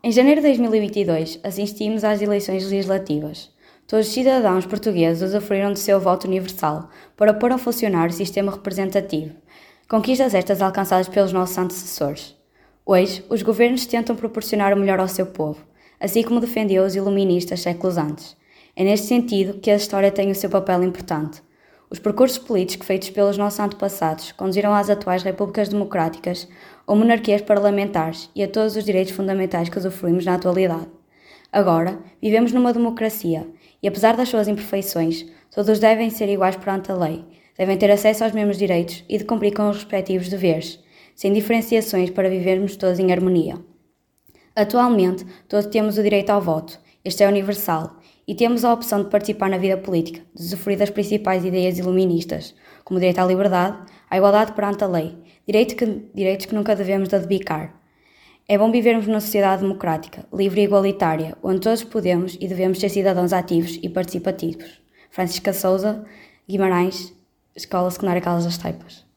Em janeiro de 2022, assistimos às eleições legislativas. Todos os cidadãos portugueses usufruíram do seu voto universal para pôr a funcionar o sistema representativo, conquistas estas alcançadas pelos nossos antecessores. Hoje, os governos tentam proporcionar o melhor ao seu povo, assim como defendeu os iluministas séculos antes. É neste sentido que a história tem o seu papel importante. Os percursos políticos feitos pelos nossos antepassados conduziram às atuais repúblicas democráticas ou monarquias parlamentares e a todos os direitos fundamentais que usufruímos na atualidade. Agora, vivemos numa democracia e, apesar das suas imperfeições, todos devem ser iguais perante a lei, devem ter acesso aos mesmos direitos e de cumprir com os respectivos deveres, sem diferenciações para vivermos todos em harmonia. Atualmente, todos temos o direito ao voto, este é universal, e temos a opção de participar na vida política, de usufruir das principais ideias iluministas, como o direito à liberdade, à igualdade perante a lei, direito que, direitos que nunca devemos dedicar. É bom vivermos numa sociedade democrática, livre e igualitária, onde todos podemos e devemos ser cidadãos ativos e participativos. Francisca Souza, Guimarães, Escola Secundária Caldas das Taipas.